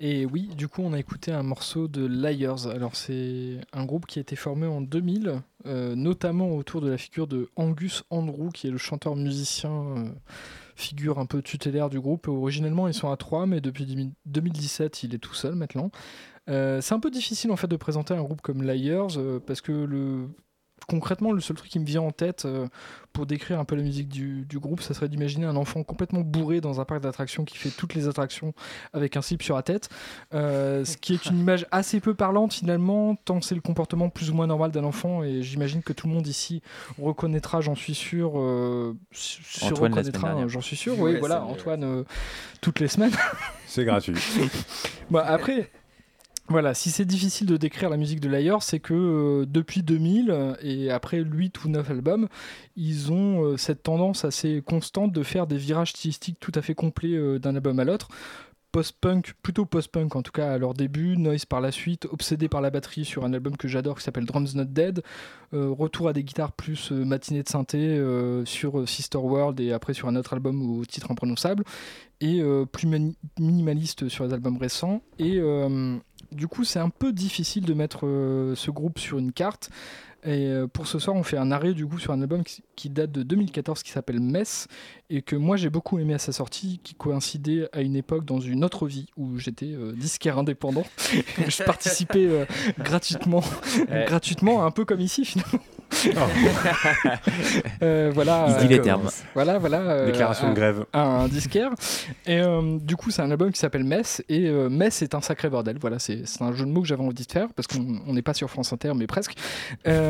Et oui, du coup, on a écouté un morceau de Liars. Alors, c'est un groupe qui a été formé en 2000, euh, notamment autour de la figure de Angus Andrew, qui est le chanteur-musicien, euh, figure un peu tutélaire du groupe. Originellement, ils sont à trois, mais depuis 2000 2017, il est tout seul maintenant. Euh, c'est un peu difficile en fait de présenter un groupe comme Liars parce que le concrètement le seul truc qui me vient en tête euh, pour décrire un peu la musique du, du groupe ça serait d'imaginer un enfant complètement bourré dans un parc d'attractions qui fait toutes les attractions avec un slip sur la tête Euh, ce qui est une image assez peu parlante finalement tant c'est le comportement plus ou moins normal d'un enfant et j'imagine que tout le monde ici reconnaîtra j'en suis sûr euh, se Antoine, la semaine reconnaîtra dernière. j'en suis sûr Ouais, oui voilà Antoine euh, toutes les semaines C'est gratuit. Bah, après, voilà, si c'est difficile de décrire la musique de Liar, c'est que euh, depuis 2000 euh, et après 8 ou 9 albums, ils ont euh, cette tendance assez constante de faire des virages stylistiques tout à fait complets euh, d'un album à l'autre. Post-punk, plutôt post-punk en tout cas à leur début, Noise par la suite, obsédé par la batterie sur un album que j'adore qui s'appelle Drums Not Dead, retour à des guitares plus matinée de synthé sur Sister World et après sur un autre album au titre imprononçable et plus minimaliste sur les albums récents. Du coup, c'est un peu difficile de mettre euh, ce groupe sur une carte. Et euh, pour ce soir, on fait un arrêt du coup sur un album qui, qui date de 2014 qui s'appelle Mess et que moi j'ai beaucoup aimé à sa sortie, qui coïncidait à une époque dans une autre vie où j'étais euh, disquaire indépendant. Je participais euh, gratuitement, Ouais. gratuitement, un peu comme ici finalement. Euh, voilà. Il dit les termes. Voilà, voilà. euh, Déclaration de un- grève. Un disquaire. Et euh, du coup, c'est un album qui s'appelle Mess. Et euh, Mess est un sacré bordel. Voilà, c'est un jeu de mots que j'avais envie de faire parce qu'on on n'est pas sur France Inter, mais presque. Euh,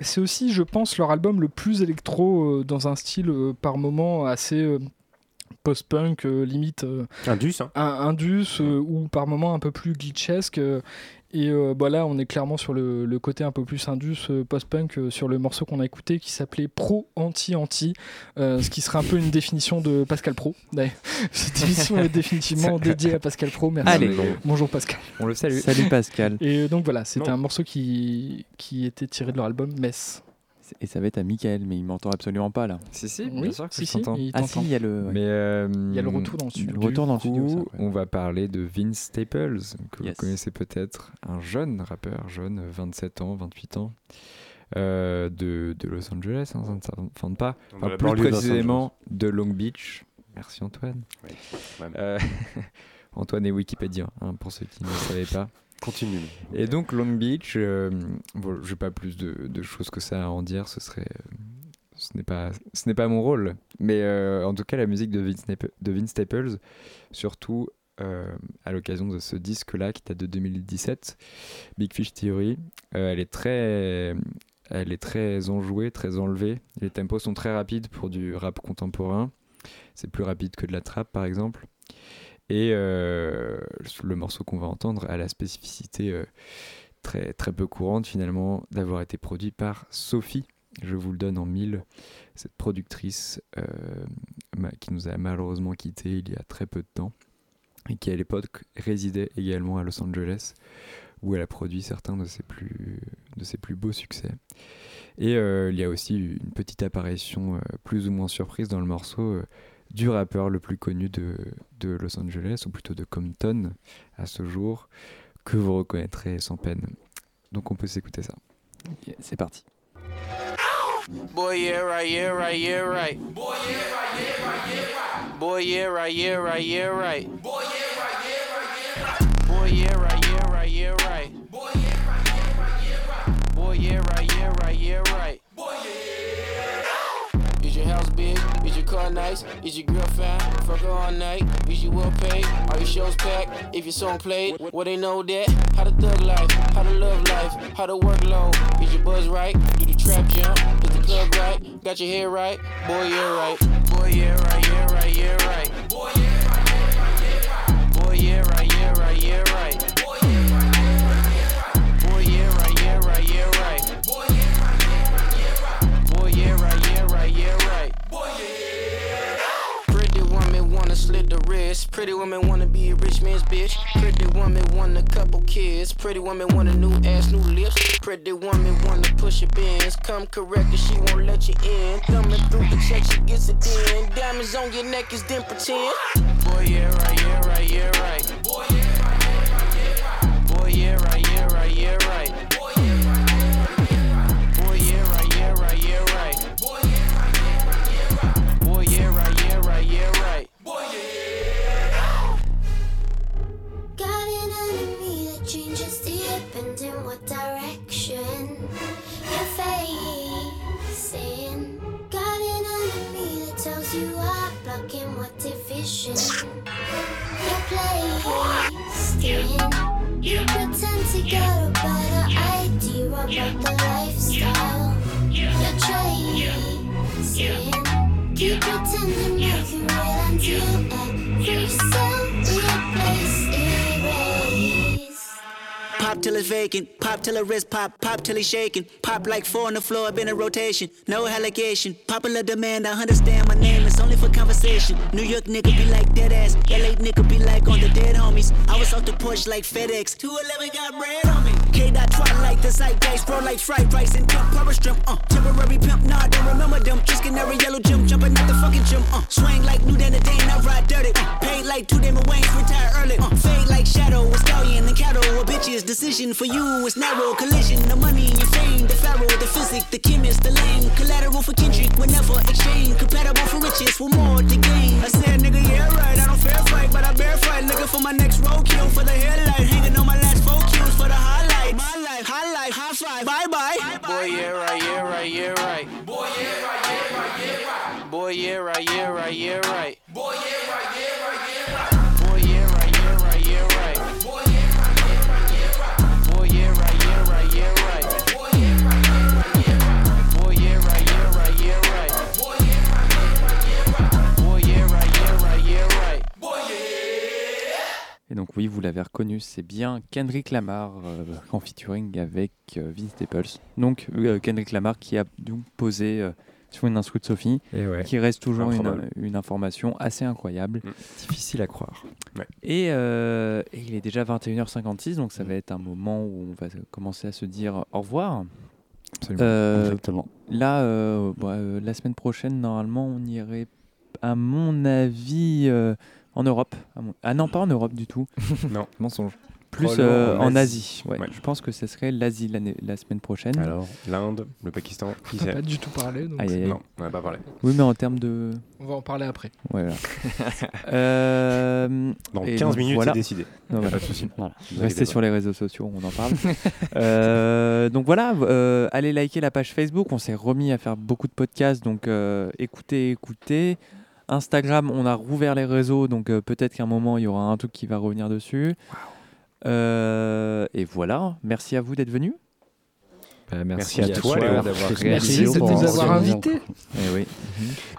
c'est aussi, je pense, leur album le plus électro euh, dans un style euh, par moment assez. Post-punk, euh, limite euh, Indus, hein. un indus euh, ou par moments un peu plus glitchesque. euh, et euh, bah là, on est clairement sur le, le côté un peu plus indus, euh, post-punk, euh, sur le morceau qu'on a écouté qui s'appelait Pro Anti-Anti, euh, ce qui serait un peu une définition de Pascal Pro. d'ailleurs. Cette émission est définitivement dédiée à Pascal Pro. Merci. Allez. Bonjour Pascal. On le salue. Salut Pascal. Et donc voilà, c'était un morceau qui, qui était tiré de leur album Mess. Et ça va être à Michael, mais il m'entend absolument pas là. Si, si, Oui, bien sûr que si, je si, t'entends. il Ah si, il y a le. ouais. Mais euh, Il y a le retour dans le studio. Le retour dans le studio, ça, coup, ouais. on va parler de Vince Staples, que Yes. vous connaissez peut-être, un jeune rappeur, jeune, 27 ans, 28 ans, euh, de, de Los Angeles, hein, ça ne s'invente pas. Enfin, plus de précisément de Long Beach. Merci Antoine. Oui. Euh, Antoine est Wikipédien, hein, pour ceux qui ne le savaient pas. Et donc Long Beach, euh, je n'ai pas plus de, choses que ça à en dire, ce euh, n'est pas, mon rôle. Mais euh, en tout cas, la musique de Vince, Staples, surtout à l'occasion de ce disque-là qui date de 2017, Big Fish Theory, elle est très, elle est très enjouée, très enlevée. Les tempos sont très rapides pour du rap contemporain. C'est plus rapide que de la trap, par exemple. Et euh, le morceau qu'on va entendre a la spécificité euh, très, très peu courante finalement d'avoir été produit par Sophie. Je vous le donne en mille. Cette productrice euh, qui nous a malheureusement quittés il y a très peu de temps et qui à l'époque résidait également à Los Angeles où elle a produit certains de ses plus, de ses plus beaux succès. Et il y a aussi une petite apparition plus ou moins surprise dans le morceau du rappeur le plus connu de, de Los Angeles, ou plutôt de Compton à ce jour, que vous reconnaîtrez sans peine. Donc on peut s'écouter ça. C'est parti. Boy, yeah, right, yeah, right, yeah, right. Boy, yeah, right, yeah, right, yeah, right. Boy, yeah, right, yeah, right, yeah, right. Boy, yeah, right, yeah, right, yeah, right. Boy, yeah, right, yeah, right, Car nice? Is your girl fine? Fuck her all night. Is you well paid? Are your shows packed? If your song played, well they know that. How to thug life? How to love life? How to work low? Is your buzz right? Do the trap jump? Is the club right? Got your hair right? Boy, yeah, right. Boy, yeah, right, yeah, right, yeah, right. Pretty woman wanna be a rich man's bitch. Pretty woman want a couple kids. Pretty woman want a new ass, new lips. Pretty woman wanna push your bins. Come correct and she won't let you in. Thumbing through the check, she gets it in. Diamonds on your neck is then pretend. Boy, yeah, right, yeah, right, yeah, right. Boy, yeah, play, staying. You pretend to get a better idea about the lifestyle. You're trying, saying. You pretend to make it real until every cell Pop till it's vacant, pop till her wrist pop, pop till he's shaking. Pop like four on the floor, been in rotation, no allegation. Popular demand, I understand my name, it's only for conversation. New York nigga be like dead ass, LA nigga be like on the dead homies. I was off the porch like FedEx, 211 got bread on me. K dot twilight, the zeitgeist, bro like fried rice and cup power strip, uh. Temporary pimp, nah, I don't remember them. Just canary yellow gym, jumping out the fucking gym, uh. Swing decision for you is narrow. Collision, the money, your fame, the pharaoh, the physic, the chemist, the lane. Collateral for Kendrick, whenever exchange. Compatible for riches, for more to gain. I said, nigga, yeah, right, I don't fair fight, but I bear fight. Looking for my next roadkill for the headlight. Hanging on my last four kills for the highlight. My life, highlight, high five, bye bye. Boy, yeah, right, yeah, right, yeah, right. Boy, yeah, right, yeah, right, yeah, right. Boy, yeah, right, yeah, right, yeah, right. Boy, yeah, right, l'avez reconnu, c'est bien Kendrick Lamar euh, en featuring avec euh, Vince Staples. Donc euh, Kendrick Lamar qui a donc posé euh, sur une instru de Sophie, Et ouais. qui reste toujours une, une information assez incroyable. Difficile à croire. Et, euh, et il est déjà 21h56, donc ça va être un moment où on va commencer à se dire au revoir. Absolument. Euh, Exactement. Là, euh, bah, euh, la semaine prochaine, normalement, on irait, à mon avis, euh, en Europe. Ah non, pas en Europe du tout. non, mensonge. Plus euh, en Asie. Asie. Ouais, Ouais. Je pense que ce serait l'Asie la semaine prochaine. Alors, l'Inde, le Pakistan, qui On n'a sait pas du tout parlé, donc Aïe, aïe, aïe. Non, on va pas parler. Oui, mais en termes de. on va en parler après. Ouais, voilà. Euh, Dans et 15 donc, minutes, voilà. c'est décidé. Non, voilà. pas de souci. Voilà. Restez sur les réseaux sociaux, on en parle. Euh, donc voilà, euh, allez liker la page Facebook. On s'est remis à faire beaucoup de podcasts, donc euh, écoutez, écoutez. Instagram, on a rouvert les réseaux, donc euh, peut-être qu'à un moment il y aura un truc qui va revenir dessus. Euh, et voilà, merci à vous d'être venus. Bah, merci, Merci à toi, Léo. d'avoir Merci de nous avoir invités. Eh oui.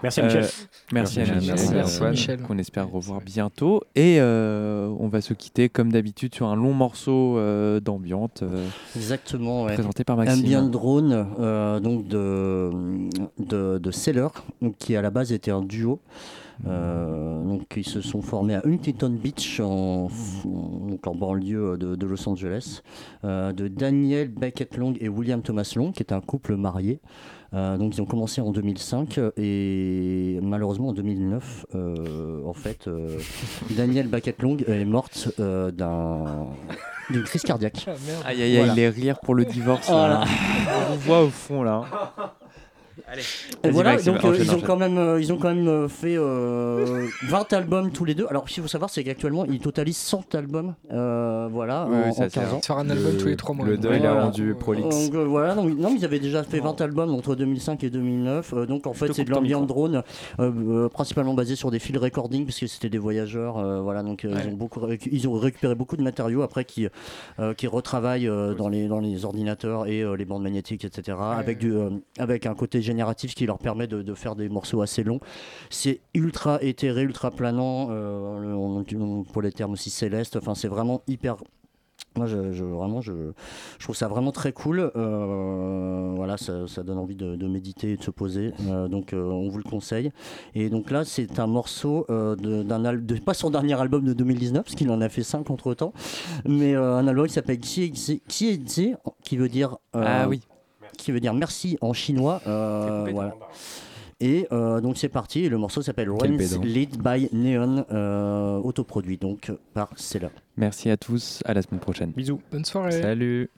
Merci à Michel. Euh, merci, Merci, à Michel. Merci, euh, Merci, Michel. qu'on espère revoir bientôt. Et euh, on va se quitter comme d'habitude sur un long morceau euh, euh, Exactement, ouais. présenté par Maxime. Ambient Drone, euh, donc de, de, de Seller, qui à la base était un duo. Euh, donc ils se sont formés à Huntington Beach, en, donc en banlieue de, de Los Angeles, euh, de Daniel Beckett Long et William Thomas Long, qui est un couple marié. Euh, donc ils ont commencé en 2005 et malheureusement en 2009, euh, en fait, euh, Daniel Beckett Long est morte euh, d'un d'une crise cardiaque. Ah, merde. Aïe aïe aïe, Voilà. les rires pour le divorce. Voilà. là. On vous voit au fond là. Allez. Et Vas-y, voilà, donc euh, enchaîne, ils, ont quand même, euh, ils ont quand même euh, fait euh, 20 albums tous les deux. Alors, ce qu'il faut savoir, c'est qu'actuellement, ils totalisent 100 albums euh, voilà, Oui, en, ça, en c'est 15 ans. Faire un album Le- tous les trois mois. Le donc. deuil l'a Voilà. rendu prolixe. Donc, euh, voilà, donc, non, mais ils avaient déjà fait 20 albums entre 2005 et 2009. euh, donc en fait, c'est de l'ambient drone, euh, euh, principalement basé sur des field recording, parce que c'était des voyageurs. euh, voilà, donc euh, Ouais. ils, ont beaucoup, récu- ils ont récupéré beaucoup de matériaux après qui, euh, qui retravaillent euh, dans, les, dans les ordinateurs et euh, les bandes magnétiques, etc. Avec, du, euh, avec un côté génératif qui leur permet de, de faire des morceaux assez longs. C'est ultra éthéré, ultra planant, euh, on- on- pour les termes aussi célestes. Enfin, c'est vraiment hyper moi, je, vraiment, je, trouve ça vraiment très cool. Euh, voilà, ça, donne envie de, de méditer et de se poser. Euh, donc, on vous le conseille. Et donc là, c'est un morceau de- d'un al- de, pas son dernier album de 2019, parce qu'il en a fait 5 entre temps, mais un album qui s'appelle Xiezi, qui veut dire Ah oui. Qui veut dire merci en chinois. euh, voilà. Et euh, donc c'est parti, et le morceau s'appelle pédant. Lead by Neon, euh, autoproduit donc par Cella. Merci à tous, à la semaine prochaine. Bisous. Bonne soirée. Salut.